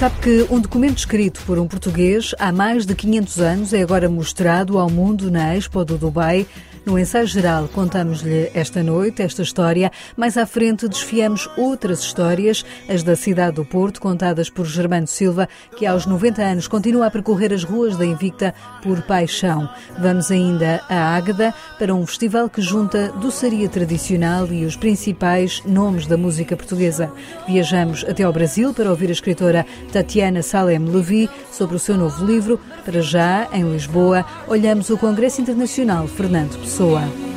Sabe que um documento escrito por um português há mais de 500 anos é agora mostrado ao mundo na Expo do Dubai no ensaio geral, contamos-lhe esta noite esta história. Mais à frente, desfiamos outras histórias, as da cidade do Porto, contadas por Germano Silva, que aos 90 anos continua a percorrer as ruas da Invicta por paixão. Vamos ainda a Águeda para um festival que junta doçaria tradicional e os principais nomes da música portuguesa. Viajamos até ao Brasil para ouvir a escritora Tatiana Salem Levi sobre o seu novo livro. Para já, em Lisboa, olhamos o Congresso Internacional Fernando Pessoa pessoa.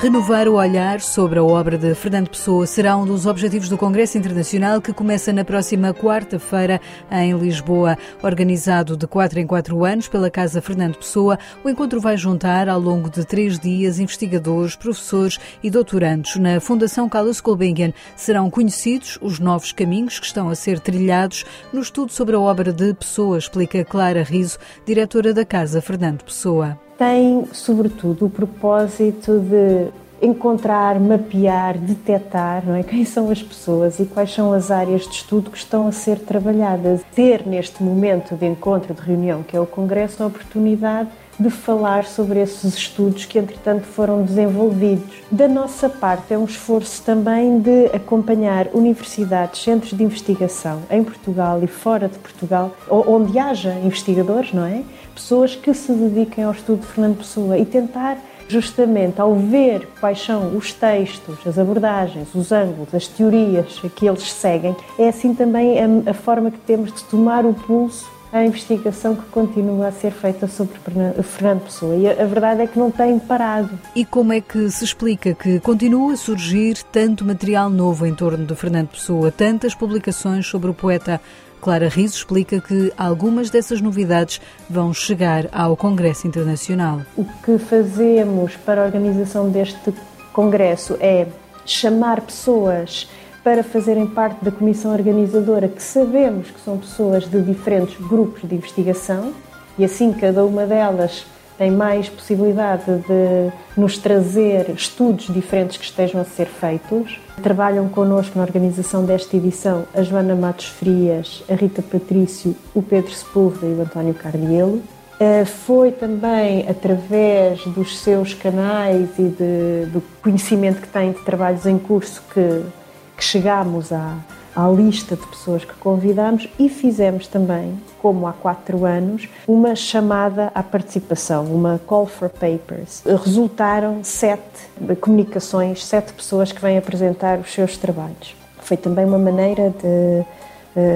Renovar o olhar sobre a obra de Fernando Pessoa será um dos objetivos do Congresso Internacional que começa na próxima quarta-feira em Lisboa. Organizado de quatro em quatro anos pela Casa Fernando Pessoa, o encontro vai juntar ao longo de três dias investigadores, professores e doutorandos. Na Fundação Carlos Gulbenkian serão conhecidos os novos caminhos que estão a ser trilhados no estudo sobre a obra de Pessoa, explica Clara Riso, diretora da Casa Fernando Pessoa tem, sobretudo, o propósito de encontrar, mapear, detectar não é? quem são as pessoas e quais são as áreas de estudo que estão a ser trabalhadas. Ter neste momento de encontro, de reunião, que é o Congresso, a oportunidade de falar sobre esses estudos que, entretanto, foram desenvolvidos. Da nossa parte, é um esforço também de acompanhar universidades, centros de investigação em Portugal e fora de Portugal, onde haja investigadores, não é? Pessoas que se dediquem ao estudo de Fernando Pessoa e tentar justamente ao ver quais são os textos, as abordagens, os ângulos, as teorias que eles seguem, é assim também a, a forma que temos de tomar o pulso a investigação que continua a ser feita sobre Fernando Pessoa. E a verdade é que não tem parado. E como é que se explica que continua a surgir tanto material novo em torno de Fernando Pessoa, tantas publicações sobre o poeta? Clara Riso explica que algumas dessas novidades vão chegar ao Congresso Internacional. O que fazemos para a organização deste congresso é chamar pessoas para fazerem parte da comissão organizadora, que sabemos que são pessoas de diferentes grupos de investigação, e assim cada uma delas tem mais possibilidade de nos trazer estudos diferentes que estejam a ser feitos. Trabalham connosco na organização desta edição a Joana Matos Frias, a Rita Patrício, o Pedro Sepúlveda e o António Cardielo. Eh, foi também através dos seus canais e de, do conhecimento que têm de trabalhos em curso que que chegámos à, à lista de pessoas que convidamos e fizemos também, como há quatro anos, uma chamada à participação, uma call for papers. Resultaram sete comunicações, sete pessoas que vêm apresentar os seus trabalhos. Foi também uma maneira de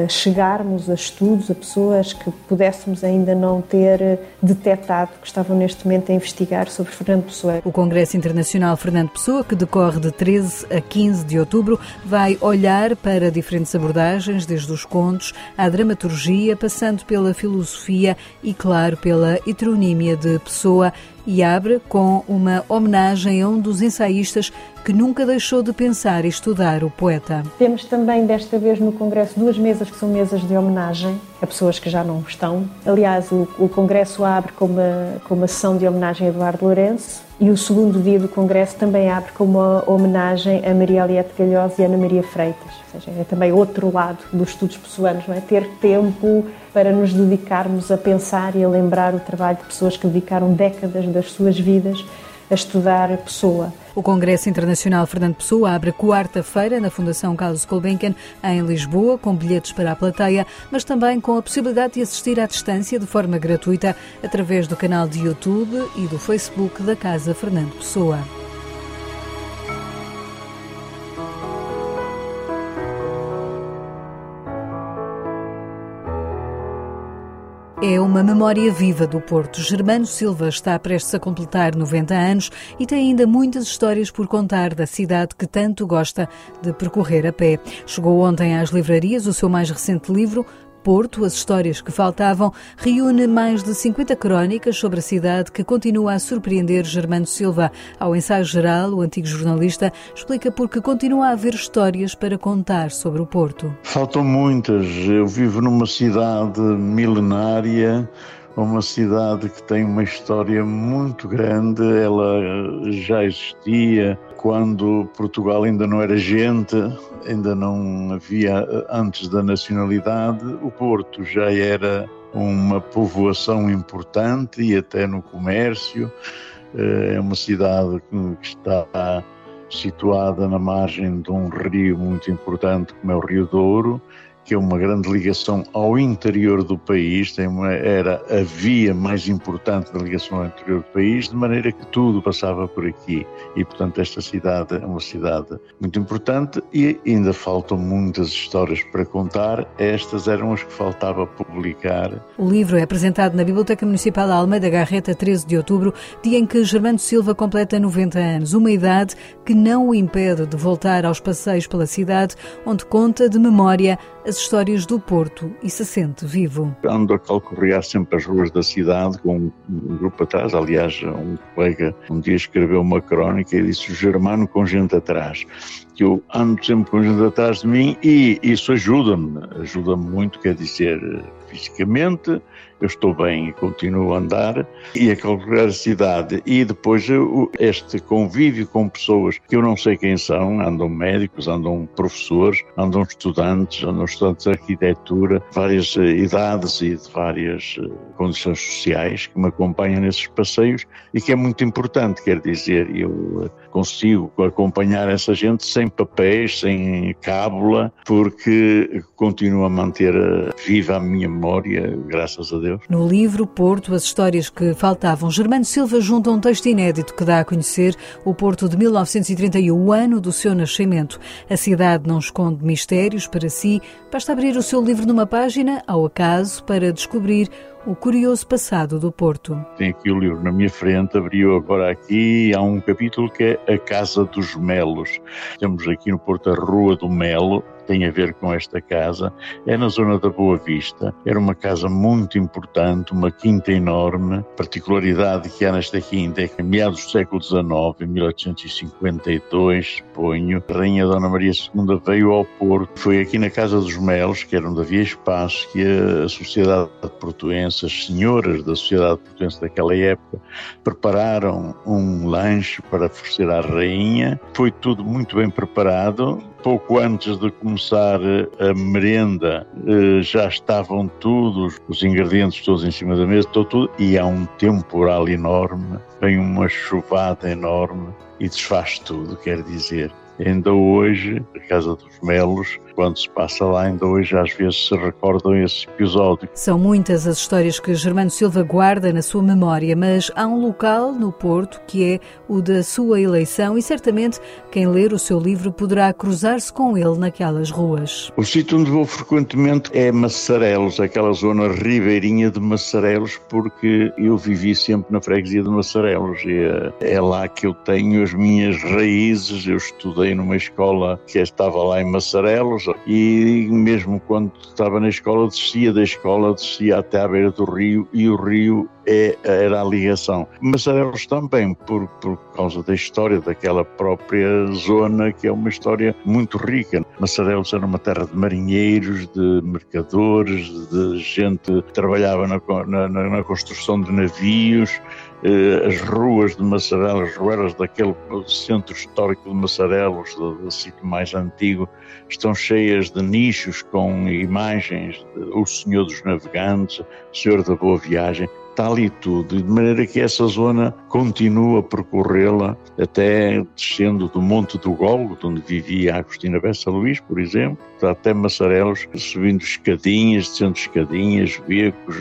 chegarmos a estudos, a pessoas que pudéssemos ainda não ter detectado que estavam neste momento a investigar sobre Fernando Pessoa. O Congresso Internacional Fernando Pessoa, que decorre de 13 a 15 de outubro, vai olhar para diferentes abordagens, desde os contos à dramaturgia, passando pela filosofia e, claro, pela heteronímia de Pessoa e abre com uma homenagem a um dos ensaístas que nunca deixou de pensar e estudar o poeta. Temos também desta vez no Congresso duas mesas que são mesas de homenagem a pessoas que já não estão. Aliás, o, o Congresso abre com uma, com uma sessão de homenagem a Eduardo Lourenço e o segundo dia do Congresso também abre com uma homenagem a Maria Aliette Galhosa e Ana Maria Freitas. Ou seja, é também outro lado dos estudos pessoanos, não é? Ter tempo para nos dedicarmos a pensar e a lembrar o trabalho de pessoas que dedicaram décadas das suas vidas a estudar a pessoa. O Congresso Internacional Fernando Pessoa abre quarta-feira na Fundação Carlos Gulbenkian, em Lisboa, com bilhetes para a plateia, mas também com a possibilidade de assistir à distância de forma gratuita através do canal de YouTube e do Facebook da Casa Fernando Pessoa. É uma memória viva do Porto. Germano Silva está prestes a completar 90 anos e tem ainda muitas histórias por contar da cidade que tanto gosta de percorrer a pé. Chegou ontem às livrarias o seu mais recente livro, Porto, as histórias que faltavam, reúne mais de 50 crónicas sobre a cidade que continua a surpreender Germano Silva. Ao ensaio geral, o antigo jornalista explica porque continua a haver histórias para contar sobre o Porto. Faltam muitas. Eu vivo numa cidade milenária uma cidade que tem uma história muito grande. Ela já existia quando Portugal ainda não era gente, ainda não havia antes da nacionalidade. O Porto já era uma povoação importante e até no comércio. Eh, é uma cidade que está situada na margem de um rio muito importante como é o Rio Douro que é uma grande ligação ao interior do país, uma, era a via mais importante da ligação ao interior do país, de maneira que tudo passava por aqui. E, portanto, esta cidade é uma cidade muito importante e ainda faltam muitas histórias para contar. Estas eram as que faltava publicar. O livro é apresentado na Biblioteca Municipal Almeida Garreta, 13 de outubro, dia em que Germano Silva completa 90 anos, uma idade que não o impede de voltar aos passeios pela cidade, onde conta de memória as histórias do Porto e se sente vivo. Ando a calcorrear sempre as ruas da cidade com um grupo atrás. Aliás, um colega um dia escreveu uma crónica e disse o Germano com gente atrás. Que eu ando sempre com gente atrás de mim e isso ajuda-me, ajuda-me muito, quer dizer, fisicamente, eu estou bem e continuo a andar, e a calcular a cidade. E depois este convívio com pessoas que eu não sei quem são, andam médicos, andam professores, andam estudantes, andam estudantes de arquitetura, várias eh, idades e de várias eh, condições sociais que me acompanham nesses passeios e que é muito importante, quer dizer, eu eh, consigo acompanhar essa gente sem papéis, sem cábula, porque continuo a manter viva a minha memória, graças a Deus. Deus. No livro Porto, as histórias que faltavam, Germano Silva junta um texto inédito que dá a conhecer o Porto de 1931, o ano do seu nascimento. A cidade não esconde mistérios para si, basta abrir o seu livro numa página, ao acaso, para descobrir o curioso passado do Porto. Tenho aqui o livro na minha frente, abriu agora aqui, há um capítulo que é A Casa dos Melos. Temos aqui no Porto a Rua do Melo, tem a ver com esta casa. É na zona da Boa Vista. Era uma casa muito importante, uma quinta enorme. Particularidade que há nesta quinta é que, em meados do século XIX, em 1852, ponho, a Rainha Dona Maria II veio ao Porto. Foi aqui na Casa dos Melos, que era onde havia espaço, que a sociedade portuense, as senhoras da sociedade portuense daquela época, prepararam um lanche para oferecer à Rainha. Foi tudo muito bem preparado pouco antes de começar a merenda, eh, já estavam todos os ingredientes todos em cima da mesa, tudo, e há um temporal enorme, vem uma chuvada enorme e desfaz tudo, quer dizer. Ainda hoje, a Casa dos Melos, quando se passa lá, ainda hoje às vezes se recordam esse episódio. São muitas as histórias que Germano Silva guarda na sua memória, mas há um local no Porto que é o da sua eleição e certamente quem ler o seu livro poderá cruzar-se com ele naquelas ruas. O sítio onde vou frequentemente é Massarelos, aquela zona ribeirinha de Massarelos, porque eu vivi sempre na freguesia de Massarelos e é, é lá que eu tenho as minhas raízes. Eu estudei numa escola que estava lá em Massarelos, e mesmo quando estava na escola, descia da escola, descia até à beira do rio e o rio é, era a ligação. Massarelos também, por, por causa da história daquela própria zona, que é uma história muito rica. Massarelos era uma terra de marinheiros, de mercadores, de gente que trabalhava na, na, na construção de navios, as ruas de Massarelos, as ruelas daquele centro histórico de Massarelos, do, do sítio mais antigo, estão cheias de nichos com imagens de O Senhor dos Navegantes, Senhor da Boa Viagem, está ali tudo, de maneira que essa zona continua a percorrê-la até descendo do Monte do Golo, onde vivia Agostina Bessa Luís, por exemplo, até Massarelos, subindo escadinhas, descendo escadinhas, becos.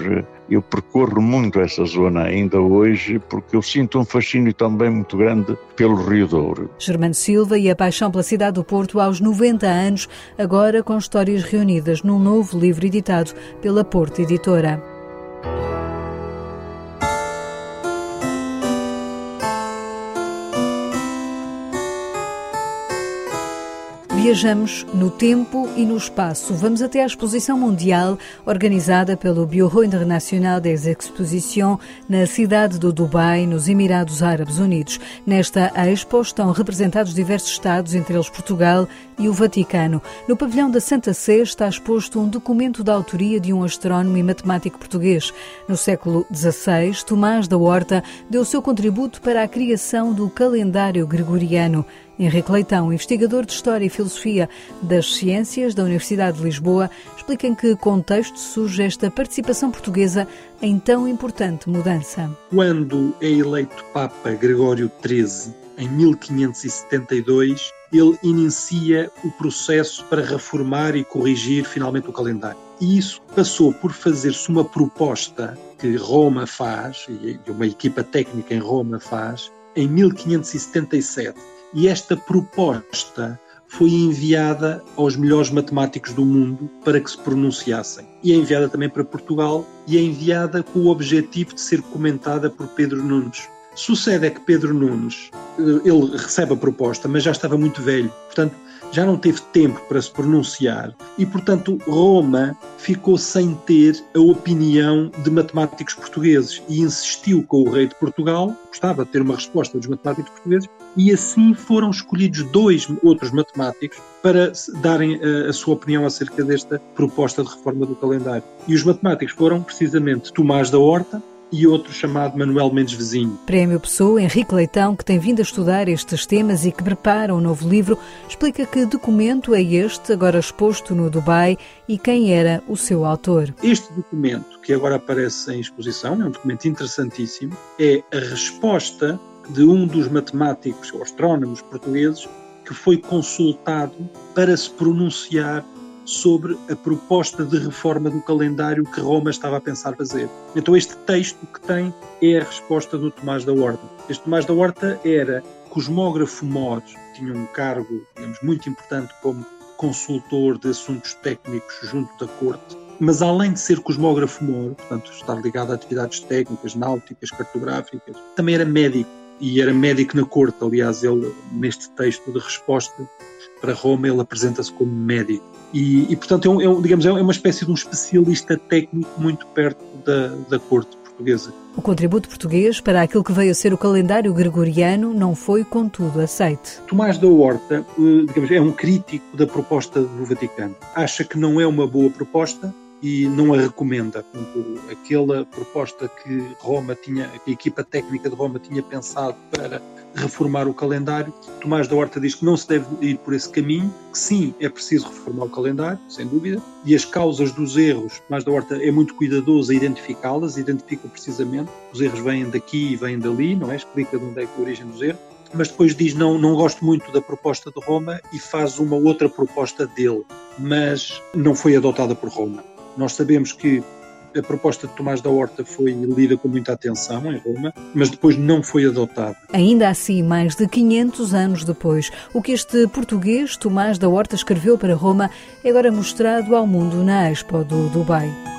Eu percorro muito essa zona ainda hoje porque eu sinto um fascínio também muito grande pelo Rio Douro. Germano Silva e a paixão pela cidade do Porto aos 90 anos, agora com histórias reunidas num novo livro editado pela Porto Editora. Viajamos no tempo e no espaço. Vamos até à exposição mundial organizada pelo Bureau Internacional des Expositions na cidade do Dubai, nos Emirados Árabes Unidos. Nesta expo estão representados diversos estados, entre eles Portugal e o Vaticano. No pavilhão da Santa Sé está exposto um documento da autoria de um astrónomo e matemático português. No século XVI, Tomás da Horta deu seu contributo para a criação do calendário gregoriano. Henrique Leitão, investigador de História e Filosofia das Ciências da Universidade de Lisboa, explica em que contexto surge esta participação portuguesa em tão importante mudança. Quando é eleito Papa Gregório XIII, em 1572, ele inicia o processo para reformar e corrigir finalmente o calendário. E isso passou por fazer-se uma proposta que Roma faz, e uma equipa técnica em Roma faz, em 1577 e esta proposta foi enviada aos melhores matemáticos do mundo para que se pronunciassem. E é enviada também para Portugal e é enviada com o objetivo de ser comentada por Pedro Nunes. Sucede é que Pedro Nunes, eh, ele recebe a proposta, mas já estava muito velho. Portanto, já não teve tempo para se pronunciar e, portanto, Roma ficou sem ter a opinião de matemáticos portugueses e insistiu com o rei de Portugal, gostava de ter uma resposta dos matemáticos portugueses, e assim foram escolhidos dois outros matemáticos para darem a, eh, a sua opinião acerca desta proposta de reforma do calendário. E os matemáticos foram precisamente Tomás da Horta, e outro chamado Manuel Mendes Vizinho. Prémio Pessoa, Henrique Leitão, que tem vindo a estudar estes temas e que prepara um novo livro, explica que documento é este, agora exposto no Dubai, e quem era o seu autor. Este documento, que agora aparece em exposição, é um documento interessantíssimo, é a resposta de um dos matemáticos ou astrónomos portugueses que foi consultado para se pronunciar sobre a proposta de reforma do calendário que Roma estava a pensar fazer. Então, este texto que tem é a resposta do Tomás da Horta. Este Tomás da Horta era cosmógrafo mor, tinha um cargo, digamos, muito importante como consultor de assuntos técnicos junto da corte, mas além de ser cosmógrafo mor, portanto, estar ligado a atividades técnicas, náuticas, cartográficas, também era médico e era médico na corte. Aliás, ele, neste texto de resposta para Roma, ele apresenta-se como médico. E, e portanto, é, um, é, um, digamos, é uma espécie de um especialista técnico muito perto da, da corte portuguesa. O contributo português para aquilo que veio a ser o calendário gregoriano não foi, contudo, aceite. Tomás da Horta, eh, digamos, é um crítico da proposta do Vaticano. Acha que não é uma boa proposta, e não a recomenda. Portanto, aquela proposta que Roma tinha, que a equipa técnica de Roma tinha pensado para reformar o calendário, Tomás da Horta diz que não se deve ir por esse caminho, que sim, é preciso reformar o calendário, sem dúvida, e as causas dos erros, Tomás da Horta é muito cuidadoso a identificá-las, identifica precisamente, os erros vêm daqui e vêm dali, não é? Explica de onde é que é a origem dos erros, mas depois diz não, não gosto muito da proposta de Roma e faz uma outra proposta dele, mas não foi adotada por Roma. Nós sabemos que a proposta de Tomás da Horta foi lida com muita atenção em Roma, mas depois não foi adotada. Ainda assim, mais de 500 anos depois, o que este português Tomás da Horta escreveu para Roma é agora mostrado ao mundo na Expo do Dubai.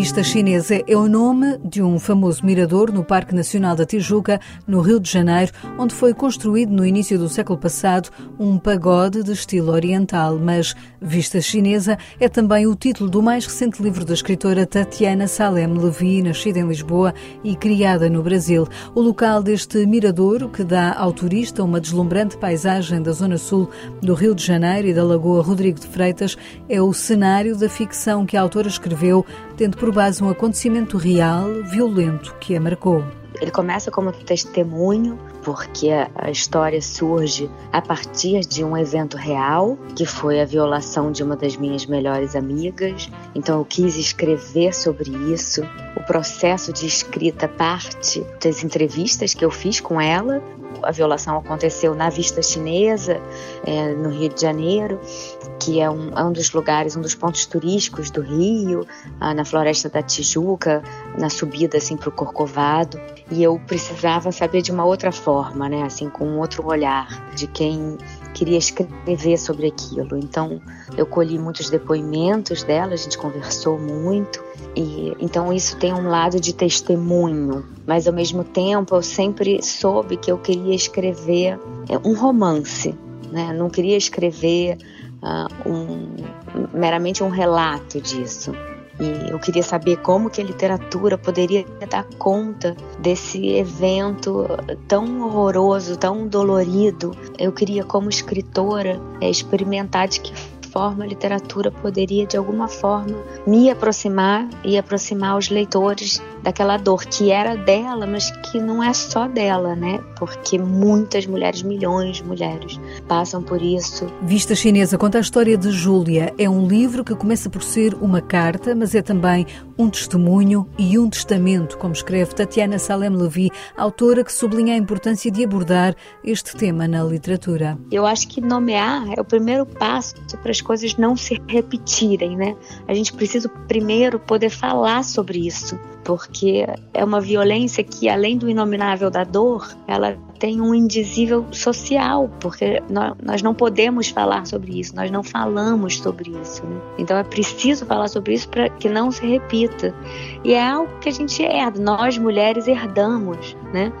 Vista Chinesa é o nome de um famoso mirador no Parque Nacional da Tijuca, no Rio de Janeiro, onde foi construído no início do século passado um pagode de estilo oriental. Mas Vista Chinesa é também o título do mais recente livro da escritora Tatiana Salem Levi, nascida em Lisboa e criada no Brasil. O local deste miradouro, que dá ao turista uma deslumbrante paisagem da zona sul do Rio de Janeiro e da Lagoa Rodrigo de Freitas, é o cenário da ficção que a autora escreveu, tendo por base um acontecimento real, violento, que a marcou. Ele começa como testemunho, porque a história surge a partir de um evento real, que foi a violação de uma das minhas melhores amigas. Então eu quis escrever sobre isso. O processo de escrita parte das entrevistas que eu fiz com ela. A violação aconteceu na vista chinesa, é, no Rio de Janeiro, que é um, é um dos lugares, um dos pontos turísticos do Rio, ah, na Floresta da Tijuca, na subida assim para o Corcovado. E eu precisava saber de uma outra forma, né, assim, com outro olhar, de quem queria escrever sobre aquilo. Então eu colhi muitos depoimentos dela, a gente conversou muito e então isso tem um lado de testemunho, mas ao mesmo tempo eu sempre soube que eu queria escrever é, um romance, né? Não queria escrever uh, um, meramente um relato disso. E eu queria saber como que a literatura poderia dar conta desse evento tão horroroso, tão dolorido. Eu queria, como escritora, experimentar de que forma a literatura poderia, de alguma forma, me aproximar e aproximar os leitores daquela dor que era dela, mas que não é só dela, né? Porque muitas mulheres, milhões de mulheres, passam por isso. Vista Chinesa conta a história de Júlia. É um livro que começa por ser uma carta, mas é também um testemunho e um testamento, como escreve Tatiana Salem Levi, autora que sublinha a importância de abordar este tema na literatura. Eu acho que nomear é o primeiro passo para as coisas não se repetirem, né? A gente precisa primeiro poder falar sobre isso, porque é uma violência que, além do inominável da dor, ela tem um indizível social, porque nós não podemos falar sobre isso, nós não falamos sobre isso. Né? Então é preciso falar sobre isso para que não se repita. E é algo que a gente herda, nós mulheres herdamos, né?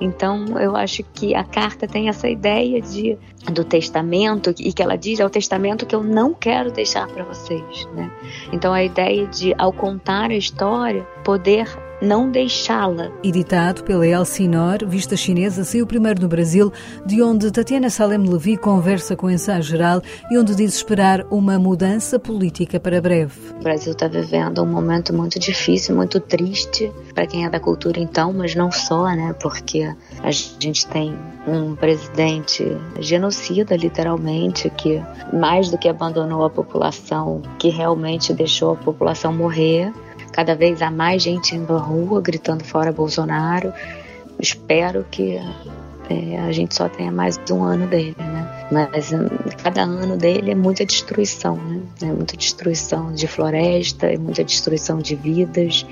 Então, eu acho que a carta tem essa ideia de do testamento e que ela diz é o testamento que eu não quero deixar para vocês, né? Então, a ideia de ao contar a história poder não deixá-la. Editado pela Elsinor, Vista Chinesa, saiu primeiro no Brasil, de onde Tatiana Salem Levi conversa com o ensaio geral e onde diz esperar uma mudança política para breve. O Brasil está vivendo um momento muito difícil, muito triste para quem é da cultura então, mas não só, né? Porque a gente tem um presidente genocida, literalmente, que mais do que abandonou a população, que realmente deixou a população morrer cada vez há mais gente indo à rua gritando fora Bolsonaro. Espero que é, a gente só tenha mais um ano dele, né? Mas hum, cada ano dele é muita destruição, né? É muita destruição de floresta, é muita destruição de vidas,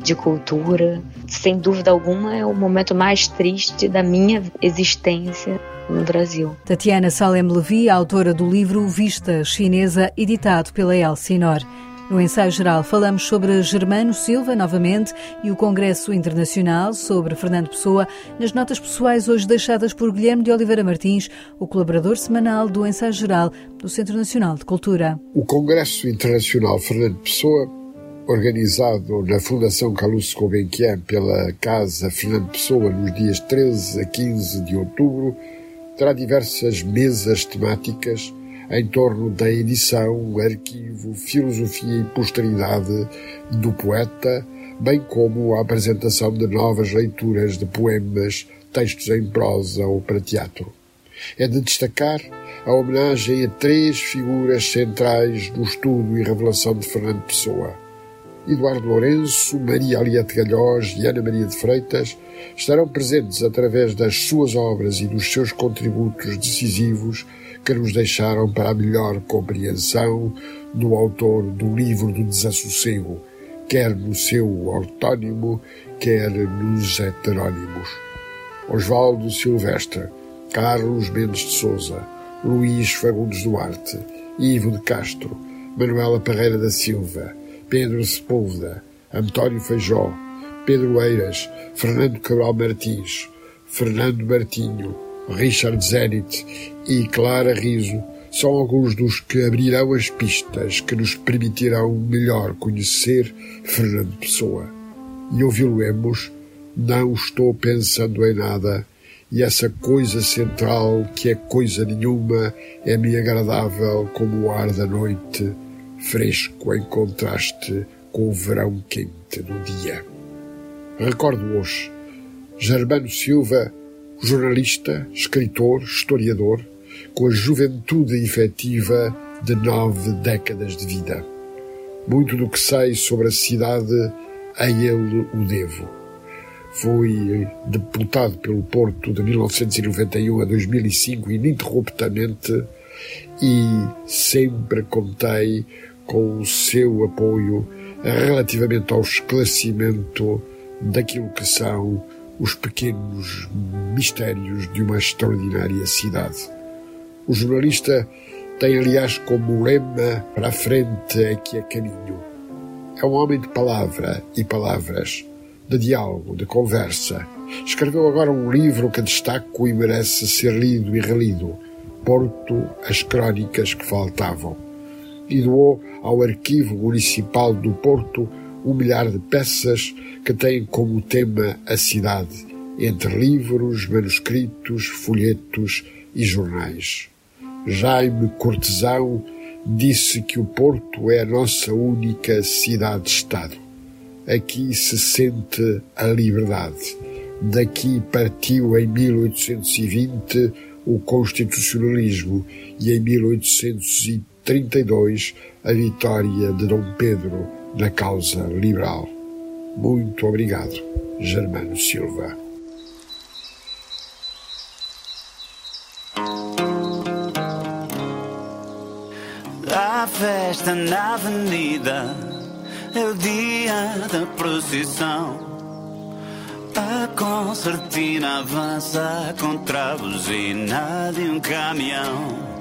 de cultura. Sem dúvida alguma, é o momento mais triste da minha existência no Brasil. Tatiana Salem Levi, autora do livro Vista Chinesa, editado pela Elsinor. No ensaio geral falamos sobre Germano Silva novamente e o Congresso Internacional sobre Fernando Pessoa, nas notas pessoais hoje deixadas por Guilherme de Oliveira Martins, o colaborador semanal do ensaio geral do Centro Nacional de Cultura. O Congresso Internacional Fernando Pessoa, organizado na Fundação Calouste Gulbenkian pela Casa Fernando Pessoa nos dias 13 a 15 de outubro, terá diversas mesas temáticas em torno da edição, arquivo, filosofia e posteridade do poeta, bem como a apresentação de novas leituras de poemas, textos em prosa ou para teatro. É de destacar a homenagem a três figuras centrais do estudo e revelação de Fernando Pessoa. Eduardo Lourenço, Maria Aliette Galhós e Ana Maria de Freitas estarão presentes através das suas obras e dos seus contributos decisivos que nos deixaram para a melhor compreensão do autor do livro do desassossego, quer no seu ortónimo, quer nos heterónimos. Osvaldo Silvestre, Carlos Mendes de Souza, Luís Fagundes Duarte, Ivo de Castro, Manuela Parreira da Silva, Pedro Sepúlveda, António Feijó, Pedro Eiras, Fernando Cabral Martins, Fernando Martinho, Richard Zenit e Clara Riso são alguns dos que abrirão as pistas que nos permitirão melhor conhecer Fernando Pessoa. E ouvi-lo-emos, não estou pensando em nada, e essa coisa central, que é coisa nenhuma, é-me agradável como o ar da noite, fresco em contraste com o verão quente do dia. Recordo hoje, Germano Silva jornalista, escritor, historiador, com a juventude efetiva de nove décadas de vida. Muito do que sei sobre a cidade a ele o devo. Fui deputado pelo Porto de 1991 a 2005 ininterruptamente e sempre contei com o seu apoio relativamente ao esclarecimento daquilo que são os pequenos mistérios de uma extraordinária cidade. O jornalista tem, aliás, como lema para a frente é que é caminho. É um homem de palavra e palavras, de diálogo, de conversa. Escreveu agora um livro que destaco e merece ser lido e relido. Porto, as crónicas que faltavam. E doou ao Arquivo Municipal do Porto um milhar de peças que têm como tema a cidade, entre livros, manuscritos, folhetos e jornais. Jaime Cortesão disse que o Porto é a nossa única cidade-estado. Aqui se sente a liberdade. Daqui partiu em 1820 o constitucionalismo e em 1832 a vitória de Dom Pedro na causa liberal. Muito obrigado, Germano Silva. A festa na avenida é o dia da procissão. A concertina avança contra a buzina de um caminhão.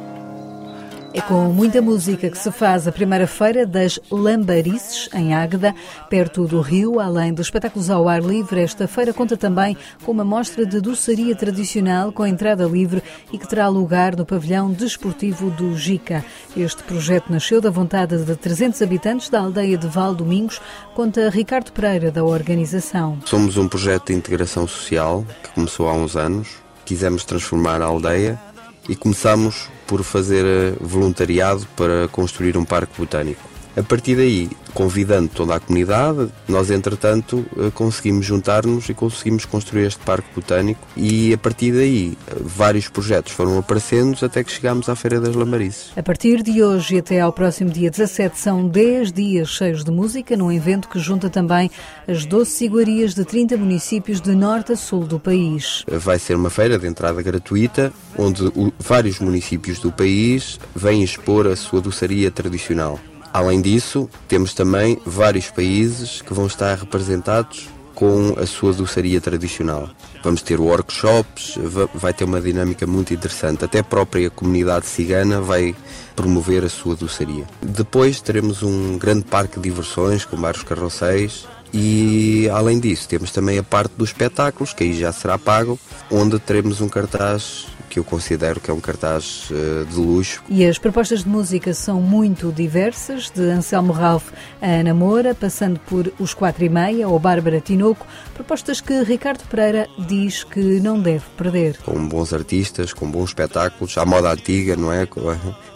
É com muita música que se faz a primeira feira das Lambarices, em Águeda, perto do rio. Além dos espetáculos ao ar livre, esta feira conta também com uma mostra de doçaria tradicional com entrada livre e que terá lugar no pavilhão desportivo do Jica. Este projeto nasceu da vontade de 300 habitantes da aldeia de Val Domingos, conta Ricardo Pereira, da organização. Somos um projeto de integração social que começou há uns anos. Quisemos transformar a aldeia e começamos por fazer eh, voluntariado para construir um parque botânico. A partir daí, convidando toda a comunidade, nós entretanto eh, conseguimos juntar-nos e conseguimos construir este parque botânico e a partir daí vários projetos foram aparecendo até que chegámos à Feira das Lamarices. A partir de hoje e até ao próximo dia 17 são 10 dias cheios de música num evento que junta também as 12 iguarias de 30 municípios de norte a sul do país. Vai ser uma feira de entrada gratuita onde vários municípios do país vêm expor a sua doçaria tradicional. Além disso, temos também vários países que vão estar representados com a sua doçaria tradicional. Vamos ter workshops, vai ter uma dinâmica muito interessante. Até a própria comunidade cigana vai promover a sua doçaria. Depois teremos um grande parque de diversões com vários carrosséis e além disso temos também a parte dos espetáculos, que aí já será pago, onde teremos um cartaz que eu considero que é um cartaz uh, de luxo. E as propostas de música são muito diversas, de Anselmo Ralph a Ana Moura, passando por Os Quatro e Meia ou Bárbara Tinoco, propostas que Ricardo Pereira diz que não deve perder. Com bons artistas, com bons espetáculos, à moda antiga, não é?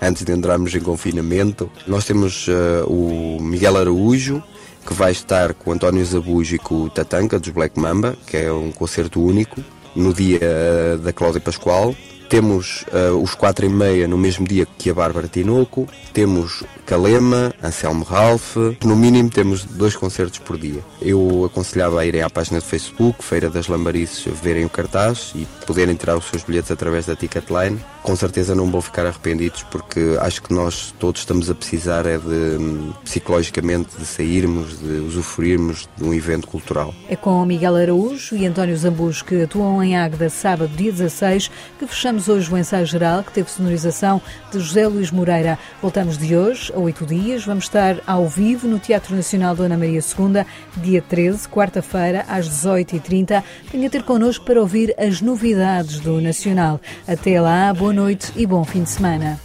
Antes de entrarmos em confinamento. Nós temos uh, o Miguel Araújo, que vai estar com António Zabujo e com o Tatanka dos Black Mamba, que é um concerto único no dia eh, da Cláudia Pascoal. Temos uh, os quatro e meia no mesmo dia que a Bárbara Tinoco. Temos Calema, Anselmo Ralph. No mínimo temos dois concertos por dia. Eu aconselhava a irem à página do Facebook, Feira das Lambarices, verem o cartaz e poderem tirar os seus bilhetes através da Ticketline. Com certeza não vão ficar arrependidos porque acho que nós todos estamos a precisar é de psicologicamente de sairmos, de usufruirmos de um evento cultural. É com Miguel Araújo e António Zambus que atuam em Águeda sábado dia 16 que fechamos hoje o ensaio geral que teve sonorização de José Luís Moreira. Voltamos de hoje a oito dias. Vamos estar ao vivo no Teatro Nacional Dona Maria II, dia 13, quarta-feira, às 18h30. Venha ter connosco para ouvir as novidades do Nacional. Até lá, boa noite e bom fim de semana.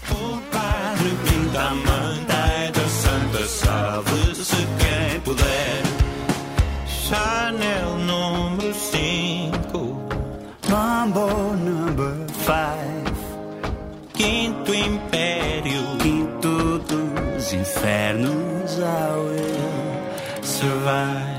Chanel número 5 Mambo number 5 Quinto Império Quinto dos Infernos I will survive